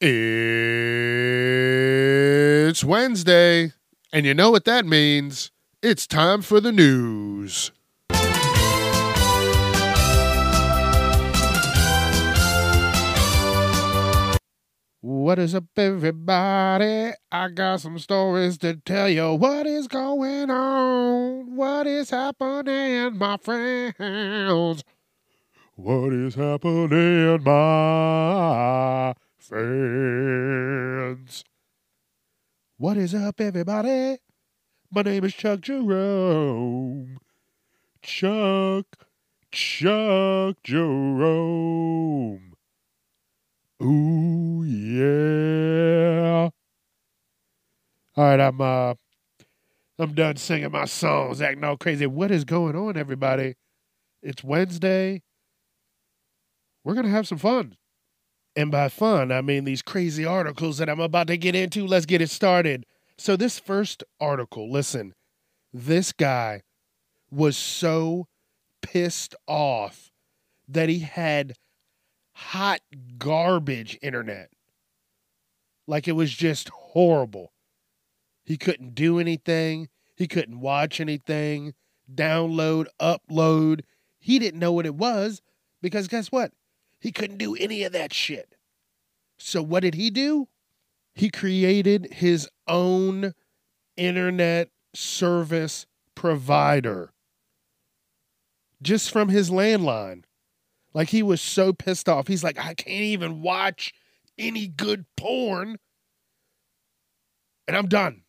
It's Wednesday, and you know what that means. It's time for the news. What is up, everybody? I got some stories to tell you. What is going on? What is happening, my friends? What is happening, my fans? What is up, everybody? My name is Chuck Jerome. Chuck, Chuck Jerome. Ooh, yeah. All right, I'm uh I'm done singing my songs, acting all crazy. What is going on, everybody? It's Wednesday. We're gonna have some fun. And by fun, I mean these crazy articles that I'm about to get into. Let's get it started. So, this first article, listen, this guy was so pissed off that he had hot garbage internet. Like it was just horrible. He couldn't do anything, he couldn't watch anything, download, upload. He didn't know what it was because guess what? He couldn't do any of that shit. So what did he do? He created his own internet service provider just from his landline. Like he was so pissed off. He's like, I can't even watch any good porn. And I'm done.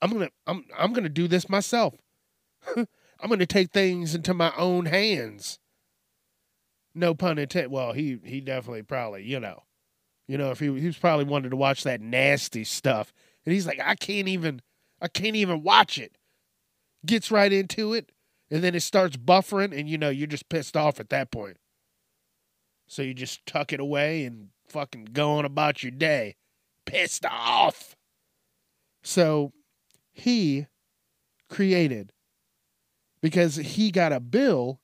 I'm gonna I'm I'm gonna do this myself. I'm gonna take things into my own hands. No pun intended. Well, he he definitely probably, you know. You know, if he he was probably wanted to watch that nasty stuff. And he's like, I can't even I can't even watch it. Gets right into it and then it starts buffering and you know you're just pissed off at that point so you just tuck it away and fucking go on about your day pissed off so he created because he got a bill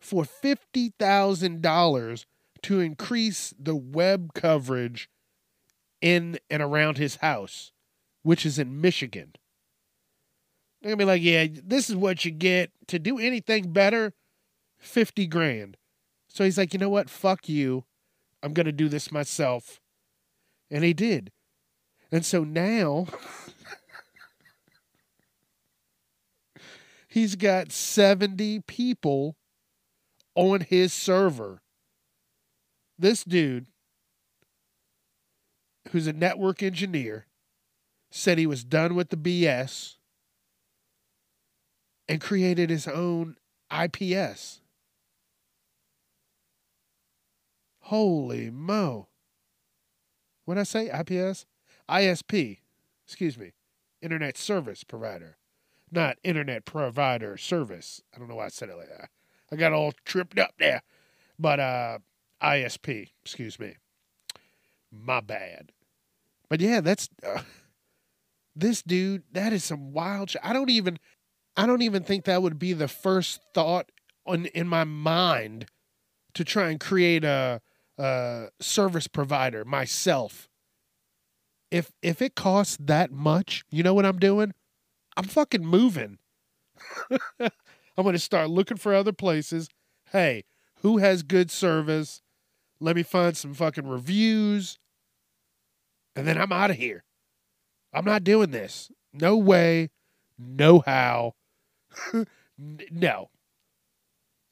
for $50,000 to increase the web coverage in and around his house which is in Michigan they're gonna be like, yeah, this is what you get to do anything better, fifty grand. So he's like, you know what? Fuck you. I'm gonna do this myself, and he did. And so now he's got seventy people on his server. This dude, who's a network engineer, said he was done with the BS and created his own IPS. Holy mo. When I say? IPS? ISP. Excuse me. Internet service provider. Not internet provider service. I don't know why I said it like that. I got all tripped up there. But uh ISP, excuse me. My bad. But yeah, that's uh, this dude, that is some wild shit. I don't even I don't even think that would be the first thought on in my mind to try and create a, a service provider myself. If if it costs that much, you know what I'm doing? I'm fucking moving. I'm going to start looking for other places. Hey, who has good service? Let me find some fucking reviews. And then I'm out of here. I'm not doing this. No way, no how. no.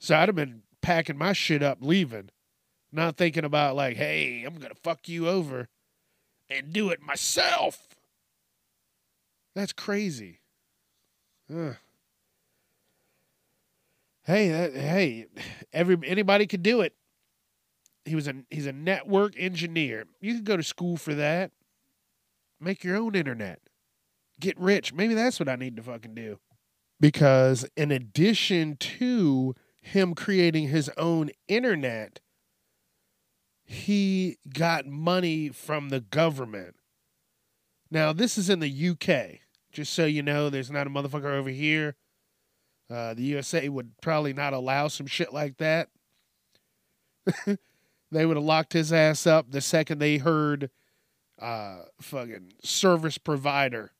So I'd have been packing my shit up, leaving, not thinking about, like, hey, I'm going to fuck you over and do it myself. That's crazy. Ugh. Hey, that, hey, every anybody could do it. He was a he's a network engineer. You could go to school for that. make your own internet. Get rich. Maybe that's what I need to fucking do. Because in addition to him creating his own internet, he got money from the government. Now, this is in the UK. Just so you know, there's not a motherfucker over here. Uh, the USA would probably not allow some shit like that. they would have locked his ass up the second they heard uh, fucking service provider.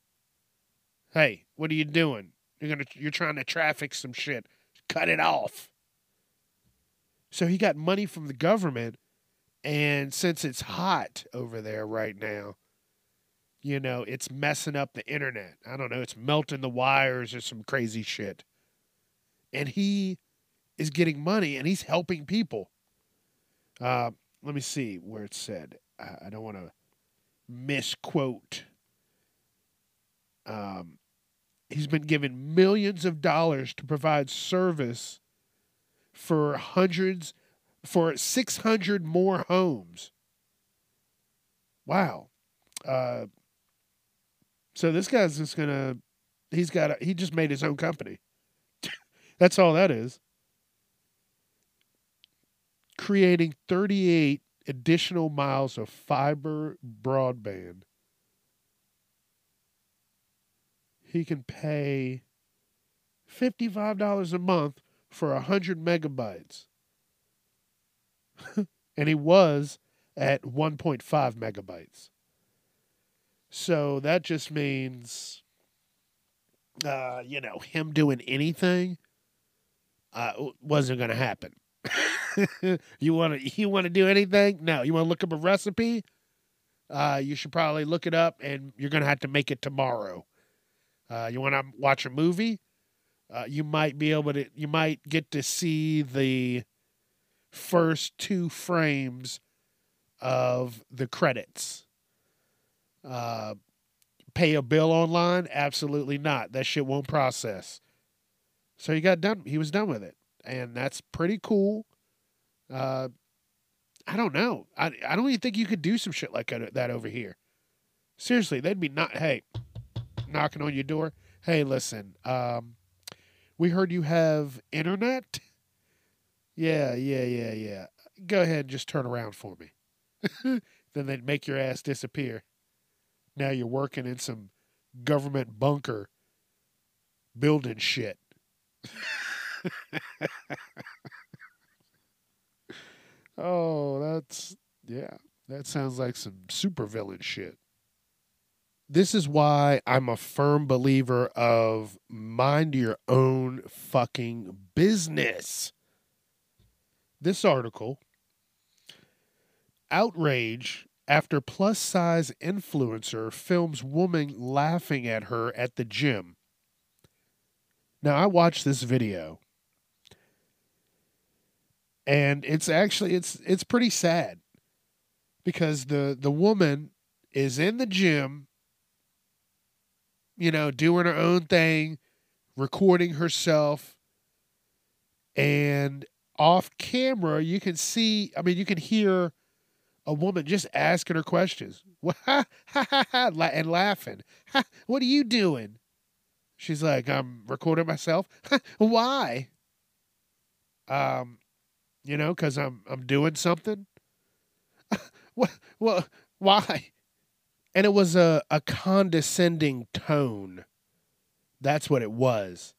Hey, what are you doing? You're gonna you're trying to traffic some shit. Cut it off. So he got money from the government, and since it's hot over there right now, you know, it's messing up the internet. I don't know, it's melting the wires or some crazy shit. And he is getting money and he's helping people. Uh, let me see where it said. I, don't want to misquote. Um, he's been given millions of dollars to provide service for hundreds, for 600 more homes. Wow. Uh, so this guy's just gonna, he's got, a, he just made his own company. That's all that is. Creating 38 additional miles of fiber broadband. He can pay $55 a month for 100 megabytes. and he was at 1.5 megabytes. So that just means, uh, you know, him doing anything uh, wasn't going to happen. you want to you want to do anything? No. You want to look up a recipe? Uh, you should probably look it up, and you're going to have to make it tomorrow. Uh, you want to watch a movie? Uh, you might be able to. You might get to see the first two frames of the credits. Uh, pay a bill online? Absolutely not. That shit won't process. So he got done. He was done with it, and that's pretty cool. Uh, I don't know. I I don't even think you could do some shit like that over here. Seriously, they'd be not. Hey, knocking on your door. Hey, listen. Um, we heard you have internet. Yeah, yeah, yeah, yeah. Go ahead and just turn around for me. then they'd make your ass disappear. Now you're working in some government bunker building shit. oh, that's yeah. That sounds like some supervillain shit. This is why I'm a firm believer of mind your own fucking business. This article outrage after plus size influencer films woman laughing at her at the gym. Now, I watched this video and it's actually it's it's pretty sad because the the woman is in the gym you know doing her own thing recording herself and off camera you can see i mean you can hear a woman just asking her questions. And laughing. What are you doing she's like i'm recording myself why um you know, because I'm I'm doing something. what? well, why? And it was a, a condescending tone. That's what it was.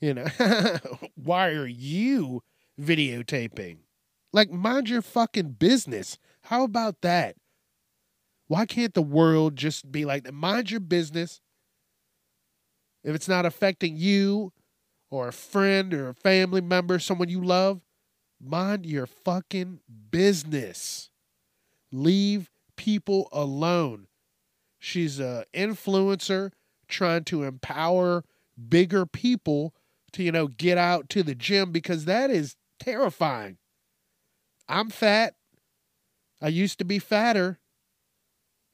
You know, why are you videotaping? Like, mind your fucking business. How about that? Why can't the world just be like, mind your business? If it's not affecting you or a friend or a family member, someone you love, Mind your fucking business. Leave people alone. She's an influencer trying to empower bigger people to, you know, get out to the gym because that is terrifying. I'm fat. I used to be fatter.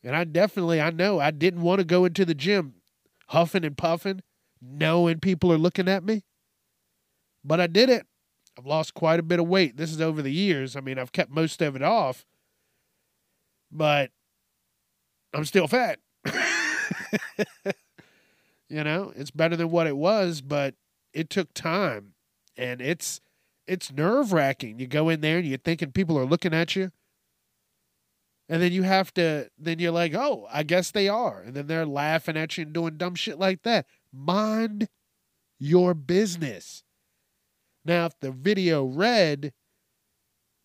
And I definitely, I know, I didn't want to go into the gym huffing and puffing, knowing people are looking at me. But I did it. I've lost quite a bit of weight. This is over the years. I mean, I've kept most of it off, but I'm still fat. you know, it's better than what it was, but it took time and it's it's nerve wracking. You go in there and you're thinking people are looking at you. And then you have to then you're like, oh, I guess they are. And then they're laughing at you and doing dumb shit like that. Mind your business. Now, if the video read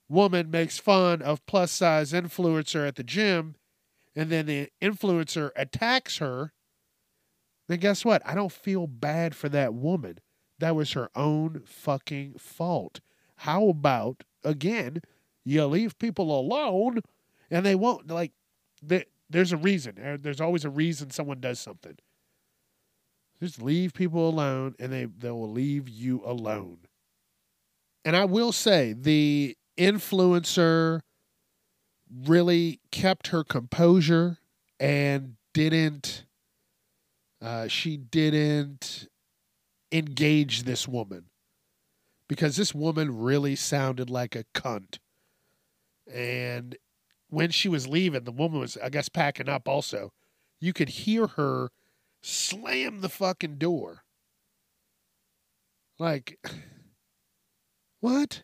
woman makes fun of plus size influencer at the gym, and then the influencer attacks her, then guess what? I don't feel bad for that woman. That was her own fucking fault. How about, again, you leave people alone and they won't, like, there's a reason. There's always a reason someone does something. Just leave people alone and they, they will leave you alone. And I will say, the influencer really kept her composure and didn't uh, she didn't engage this woman because this woman really sounded like a cunt and when she was leaving the woman was i guess packing up also you could hear her slam the fucking door like what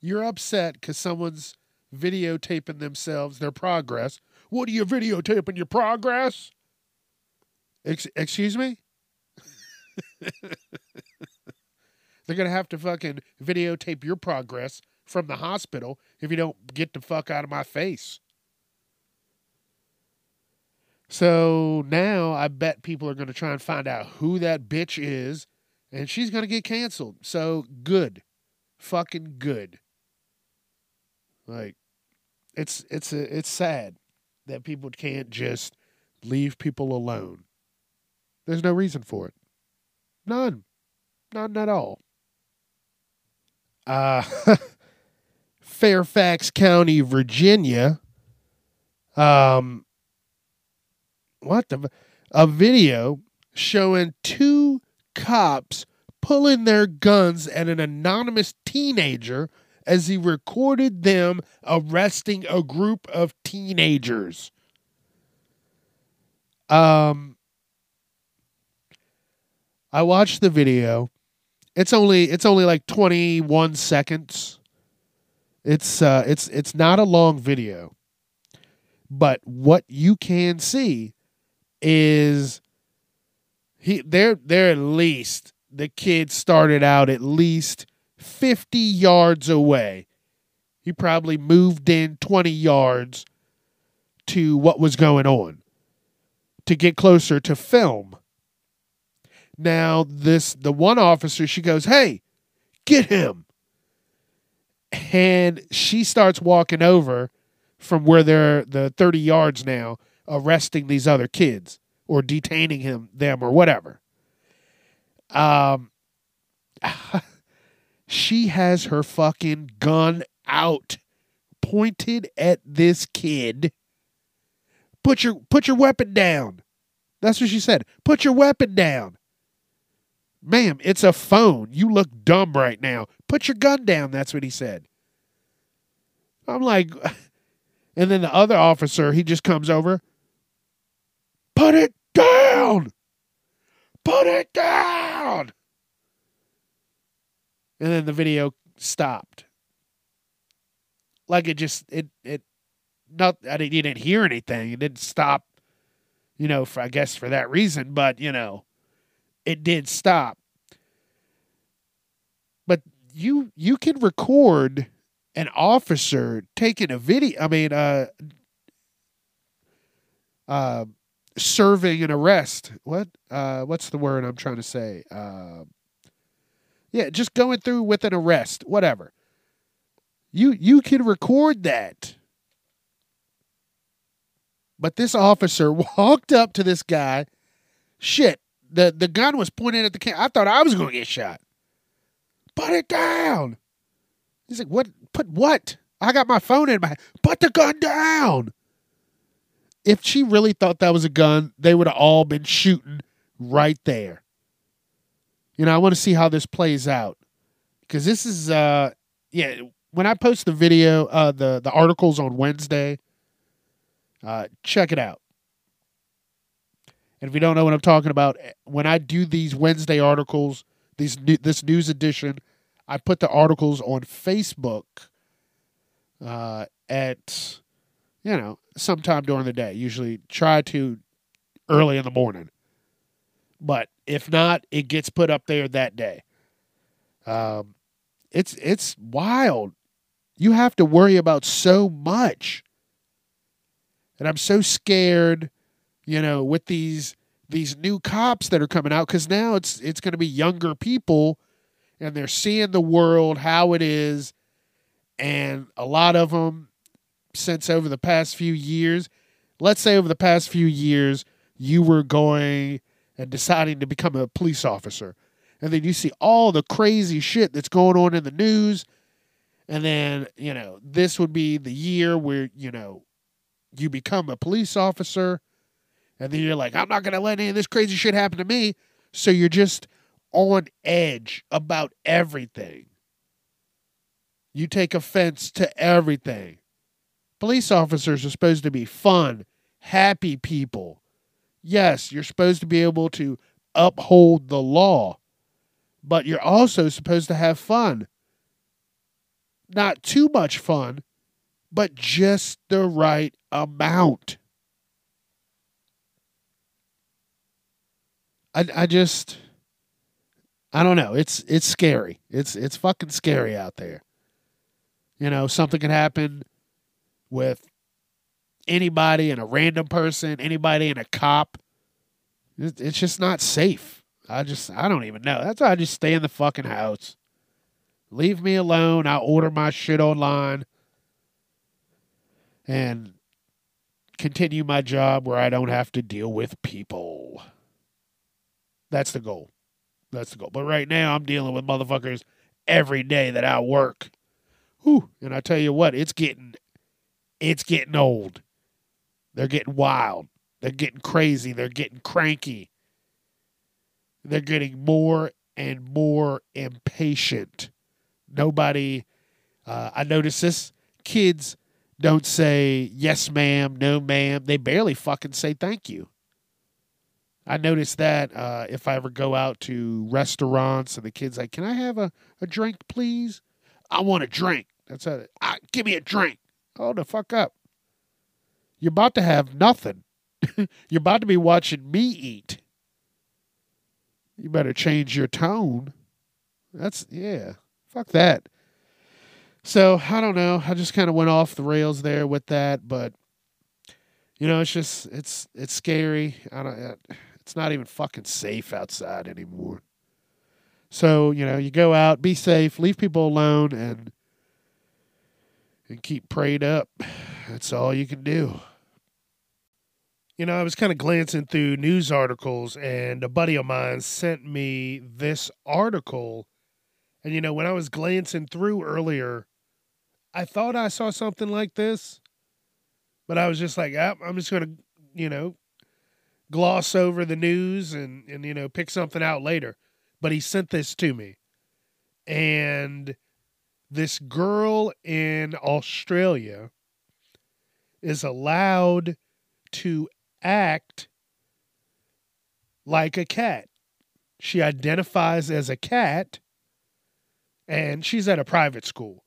you're upset because someone's videotaping themselves, their progress. What are you videotaping your progress? Ex- excuse me? They're going to have to fucking videotape your progress from the hospital if you don't get the fuck out of my face. So now I bet people are going to try and find out who that bitch is, and she's going to get canceled. So good. Fucking good. Like it's it's a, it's sad that people can't just leave people alone. There's no reason for it. None. None at all. Uh Fairfax County, Virginia. Um what the a video showing two cops pulling their guns at an anonymous teenager as he recorded them arresting a group of teenagers. Um I watched the video. It's only it's only like 21 seconds. It's uh it's it's not a long video. But what you can see is he they're they're at least the kid started out at least 50 yards away. He probably moved in 20 yards to what was going on to get closer to film. Now, this the one officer, she goes, Hey, get him. And she starts walking over from where they're the 30 yards now, arresting these other kids or detaining him them or whatever. Um she has her fucking gun out pointed at this kid. Put your put your weapon down. That's what she said. Put your weapon down. Ma'am, it's a phone. You look dumb right now. Put your gun down. That's what he said. I'm like, and then the other officer, he just comes over. Put it down. Put it down and then the video stopped. Like it just it it not I didn't you didn't hear anything. It didn't stop, you know, for I guess for that reason, but you know, it did stop. But you you can record an officer taking a video I mean uh uh serving an arrest. What uh what's the word I'm trying to say? Uh yeah, just going through with an arrest, whatever. You you can record that. But this officer walked up to this guy. Shit, the, the gun was pointed at the camera. I thought I was going to get shot. Put it down. He's like, what? Put what? I got my phone in my. Put the gun down. If she really thought that was a gun, they would have all been shooting right there you know, I want to see how this plays out because this is, uh, yeah. When I post the video, uh, the the articles on Wednesday, uh, check it out. And if you don't know what I'm talking about, when I do these Wednesday articles, these this news edition, I put the articles on Facebook uh, at you know sometime during the day. Usually try to early in the morning, but if not, it gets put up there that day. Um, it's it's wild. You have to worry about so much, and I'm so scared. You know, with these these new cops that are coming out, because now it's it's going to be younger people and they're seeing the world how it is. And a lot of them, since over the past few years, let's say over the past few years, you were going and deciding to become a police officer. And then you see all the crazy shit that's going on in the news. And then, you know, this would be the year where, you know, you become a police officer. And then you're like, I'm not going to let any of this crazy shit happen to me. So you're just on edge about everything. You take offense to everything. Police officers are supposed to be fun, happy people. Yes, you're supposed to be able to uphold the law, but you're also supposed to have fun. Not too much fun, but just the right amount. I, I just I don't know. It's it's scary. It's it's fucking scary out there. You know, something can happen with anybody and a random person, anybody and a cop. It's just not safe. I just I don't even know. That's why I just stay in the fucking house. Leave me alone. I order my shit online and continue my job where I don't have to deal with people. That's the goal. That's the goal. But right now, I'm dealing with motherfuckers every day that I work. Whew. And I tell you what, it's getting, it's getting old. They're getting wild. They're getting crazy. They're getting cranky. They're getting more and more impatient. Nobody, uh, I notice this. Kids don't say yes, ma'am, no, ma'am. They barely fucking say thank you. I noticed that uh, if I ever go out to restaurants and the kids like, "Can I have a, a drink, please?" I want a drink. That's ah, give me a drink. Oh, the fuck up! You're about to have nothing. You're about to be watching me eat. You better change your tone. That's yeah. Fuck that. So I don't know. I just kind of went off the rails there with that, but you know, it's just it's it's scary. I don't. It's not even fucking safe outside anymore. So, you know, you go out, be safe, leave people alone and and keep prayed up. That's all you can do. You know, I was kind of glancing through news articles and a buddy of mine sent me this article. And you know, when I was glancing through earlier, I thought I saw something like this, but I was just like, ah, I'm just going to, you know, gloss over the news and and you know pick something out later but he sent this to me and this girl in Australia is allowed to act like a cat. She identifies as a cat and she's at a private school.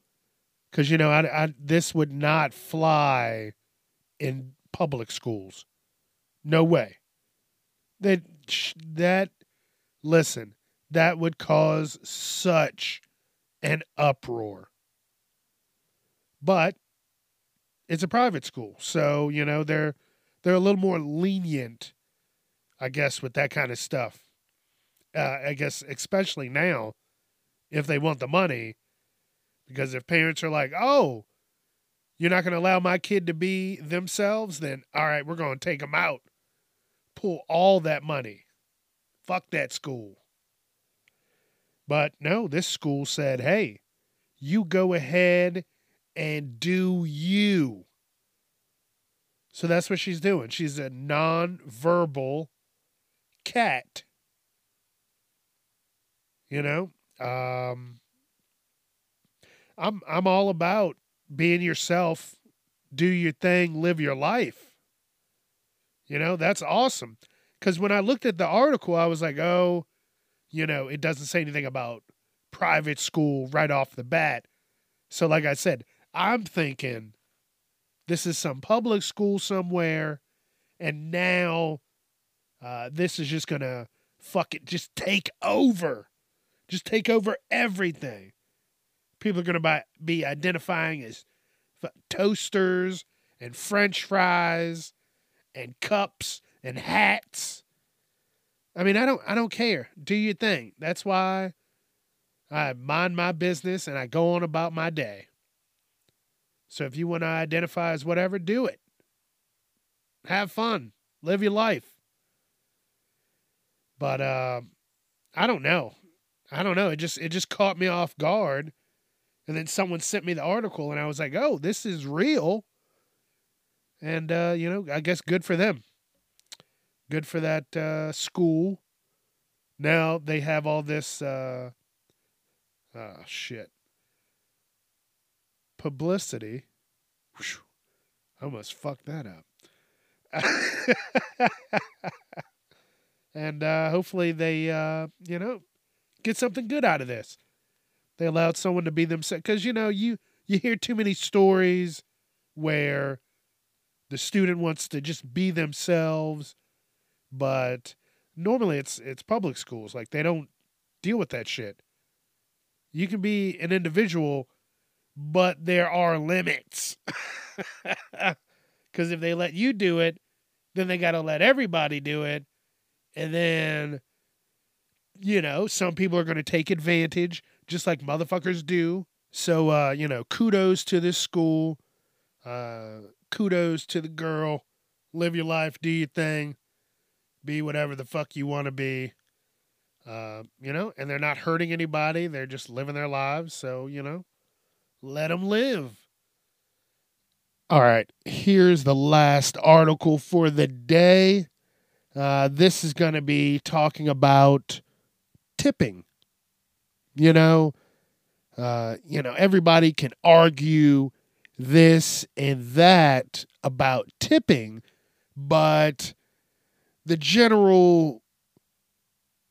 Cuz you know, I, I, this would not fly in public schools. No way that that listen that would cause such an uproar. But it's a private school so you know they're they're a little more lenient i guess with that kind of stuff. Uh, i guess especially now if they want the money because if parents are like oh you're not going to allow my kid to be themselves then all right we're going to take them out pull all that money. Fuck that school. But no, this school said, hey, you go ahead and do you. So that's what she's doing. She's a non-verbal cat. You know? Um I'm I'm all about being yourself, do your thing, live your life. You know, that's awesome. Because when I looked at the article, I was like, oh, you know, it doesn't say anything about private school right off the bat. So, like I said, I'm thinking this is some public school somewhere, and now uh, this is just gonna fuck it, just take over, just take over everything. People are gonna be identifying as toasters and French fries and cups and hats. I mean, I don't I don't care. Do your thing. That's why I mind my business and I go on about my day. So if you want to identify as whatever, do it. Have fun. Live your life. But uh, I don't know. I don't know. It just it just caught me off guard. And then someone sent me the article and I was like, "Oh, this is real." And uh, you know, I guess good for them. Good for that uh, school. Now they have all this uh oh shit. Publicity. Whew. I almost fucked that up. and uh, hopefully they uh, you know get something good out of this. They allowed someone to be themselves because you know you you hear too many stories where the student wants to just be themselves but normally it's it's public schools like they don't deal with that shit. You can be an individual but there are limits. Because if they let you do it then they got to let everybody do it and then you know some people are going to take advantage just like motherfuckers do. So uh you know kudos to this school. Uh kudos to the girl live your life do your thing be whatever the fuck you want to be. Uh, you know, and they're not hurting anybody. They're just living their lives. So, you know, let them live. All right, here's the last article for the day. Uh, this is going to be talking about tipping. You know, uh, you know, everybody can argue this and that about tipping, but the general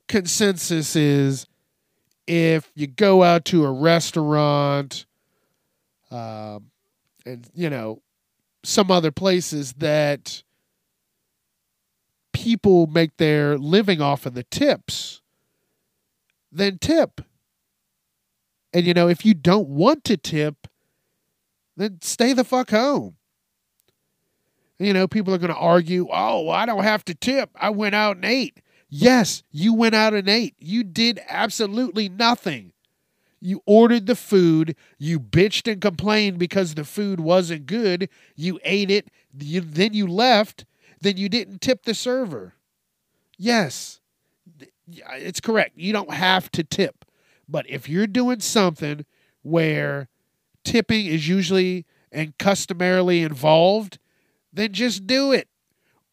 consensus is if you go out to a restaurant um, and you know some other places that people make their living off of the tips then tip. And you know if you don't want to tip then stay the fuck home you know, people are going to argue, oh, I don't have to tip. I went out and ate. Yes, you went out and ate. You did absolutely nothing. You ordered the food. You bitched and complained because the food wasn't good. You ate it. You, then you left. Then you didn't tip the server. Yes, it's correct. You don't have to tip. But if you're doing something where tipping is usually and customarily involved, then just do it.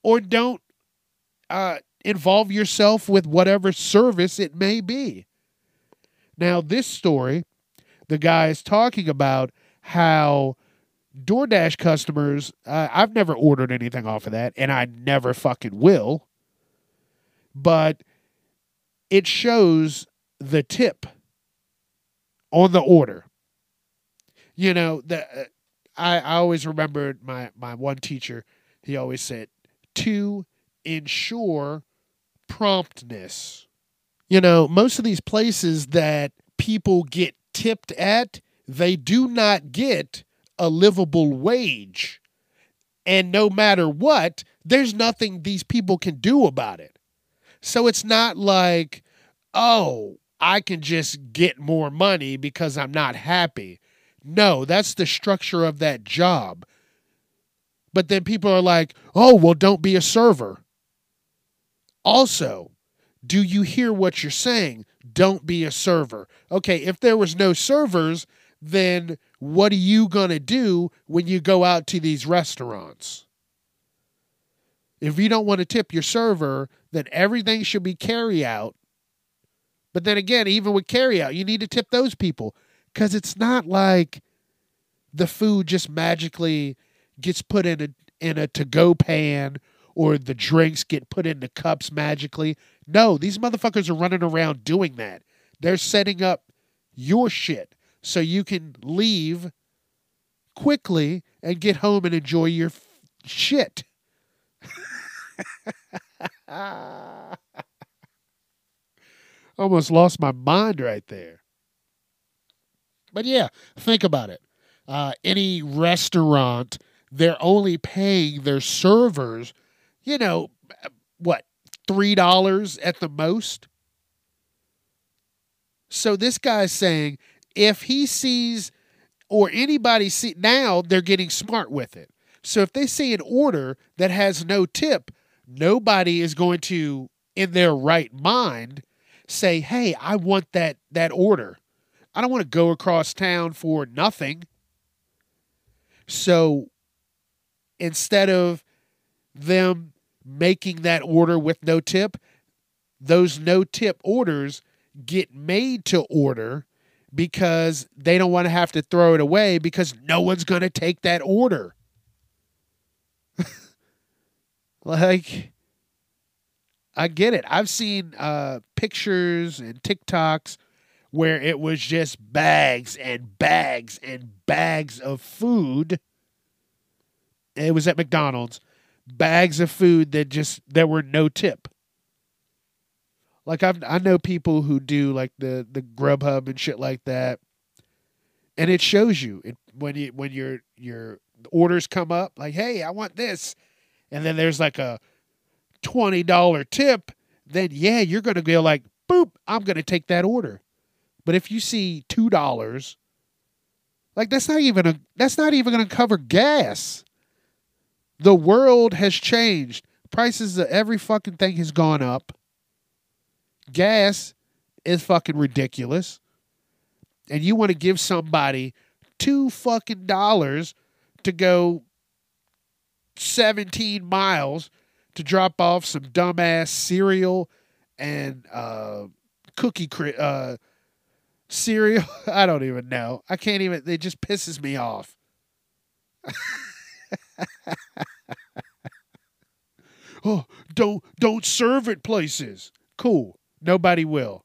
Or don't uh, involve yourself with whatever service it may be. Now, this story, the guy is talking about how DoorDash customers, uh, I've never ordered anything off of that, and I never fucking will. But it shows the tip on the order. You know, the uh, I, I always remembered my, my one teacher, he always said, to ensure promptness. You know, most of these places that people get tipped at, they do not get a livable wage. And no matter what, there's nothing these people can do about it. So it's not like, oh, I can just get more money because I'm not happy. No, that's the structure of that job. But then people are like, oh, well, don't be a server. Also, do you hear what you're saying? Don't be a server. Okay, if there was no servers, then what are you going to do when you go out to these restaurants? If you don't want to tip your server, then everything should be carry out. But then again, even with carry out, you need to tip those people because it's not like the food just magically gets put in a in a to go pan or the drinks get put into cups magically. No, these motherfuckers are running around doing that. They're setting up your shit so you can leave quickly and get home and enjoy your f- shit. Almost lost my mind right there. But yeah, think about it. Uh, any restaurant, they're only paying their servers, you know, what, $3 at the most? So this guy's saying if he sees or anybody see now they're getting smart with it. So if they see an order that has no tip, nobody is going to in their right mind say, "Hey, I want that that order. I don't want to go across town for nothing." So instead of them making that order with no tip, those no tip orders get made to order because they don't want to have to throw it away because no one's going to take that order. like, I get it. I've seen uh, pictures and TikToks where it was just bags and bags and bags of food. It was at McDonald's. Bags of food that just there were no tip. Like I've I know people who do like the the Grubhub and shit like that, and it shows you it, when you when your your orders come up like, hey, I want this, and then there's like a twenty dollar tip. Then yeah, you're gonna go like, boop, I'm gonna take that order. But if you see two dollars, like that's not even a that's not even gonna cover gas. The world has changed. Prices of every fucking thing has gone up gas is fucking ridiculous. And you want to give somebody two fucking dollars to go 17 miles to drop off some dumbass cereal and uh, cookie cri- uh, cereal. I don't even know. I can't even. It just pisses me off. oh, don't don't serve at places. Cool. Nobody will.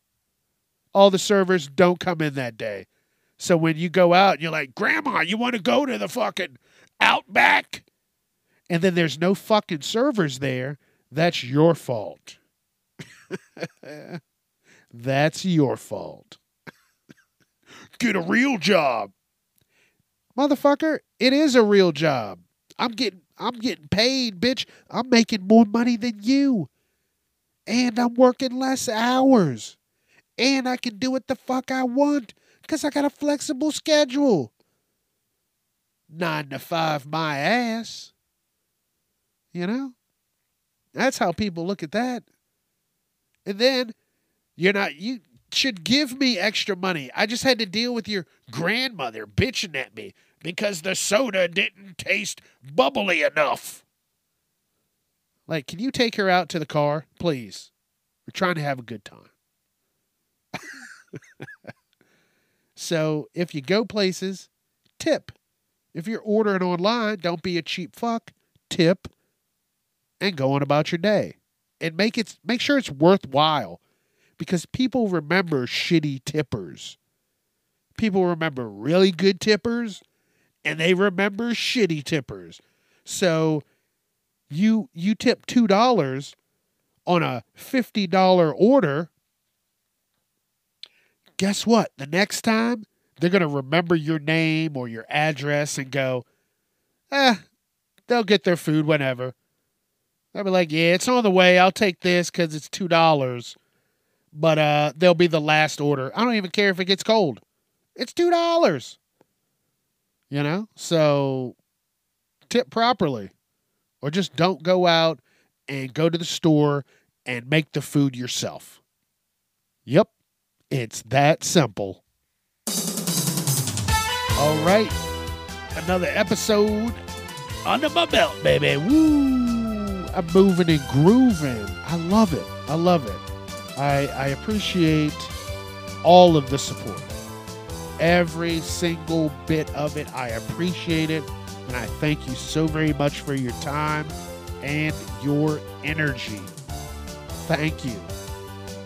All the servers don't come in that day. So when you go out, you're like, Grandma, you want to go to the fucking Outback? And then there's no fucking servers there. That's your fault. That's your fault. Get a real job. Motherfucker, it is a real job. I'm getting I'm getting paid, bitch. I'm making more money than you and I'm working less hours. And I can do what the fuck I want because I got a flexible schedule. Nine to five, my ass. You know? That's how people look at that. And then you're not, you should give me extra money. I just had to deal with your grandmother bitching at me because the soda didn't taste bubbly enough. Like, can you take her out to the car, please? We're trying to have a good time. so, if you go places, tip. If you're ordering online, don't be a cheap fuck. Tip and go on about your day. And make it make sure it's worthwhile because people remember shitty tippers. People remember really good tippers and they remember shitty tippers. So you you tip two dollars on a fifty dollar order, guess what? The next time they're gonna remember your name or your address and go, eh, they'll get their food whenever. They'll be like, yeah, it's on the way. I'll take this because it's two dollars. But uh, they'll be the last order. I don't even care if it gets cold. It's two dollars. You know, so tip properly or just don't go out and go to the store and make the food yourself. Yep, it's that simple. All right, another episode under my belt, baby. Woo! I'm moving and grooving. I love it. I love it. I, I appreciate all of the support. Every single bit of it, I appreciate it. And I thank you so very much for your time and your energy. Thank you.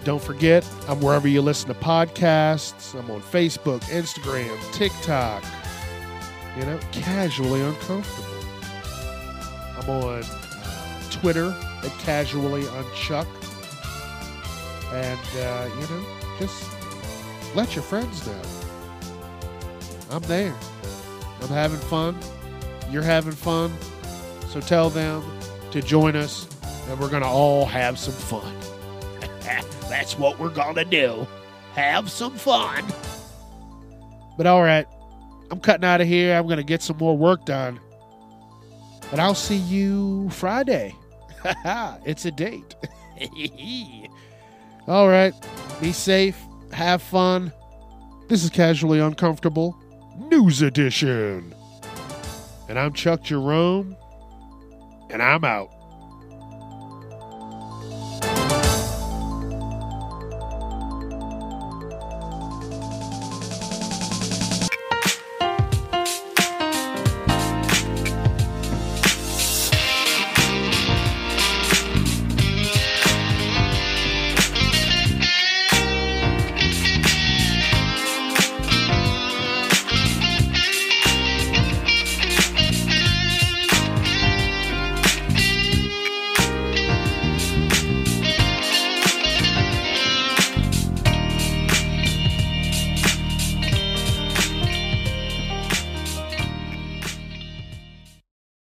Don't forget, I'm wherever you listen to podcasts. I'm on Facebook, Instagram, TikTok. You know, casually uncomfortable. I'm on Twitter at casually unchuck. And, uh, you know, just let your friends know. I'm there. I'm having fun. You're having fun. So tell them to join us, and we're going to all have some fun. That's what we're going to do. Have some fun. But all right, I'm cutting out of here. I'm going to get some more work done. And I'll see you Friday. it's a date. all right, be safe. Have fun. This is Casually Uncomfortable News Edition. And I'm Chuck Jerome, and I'm out.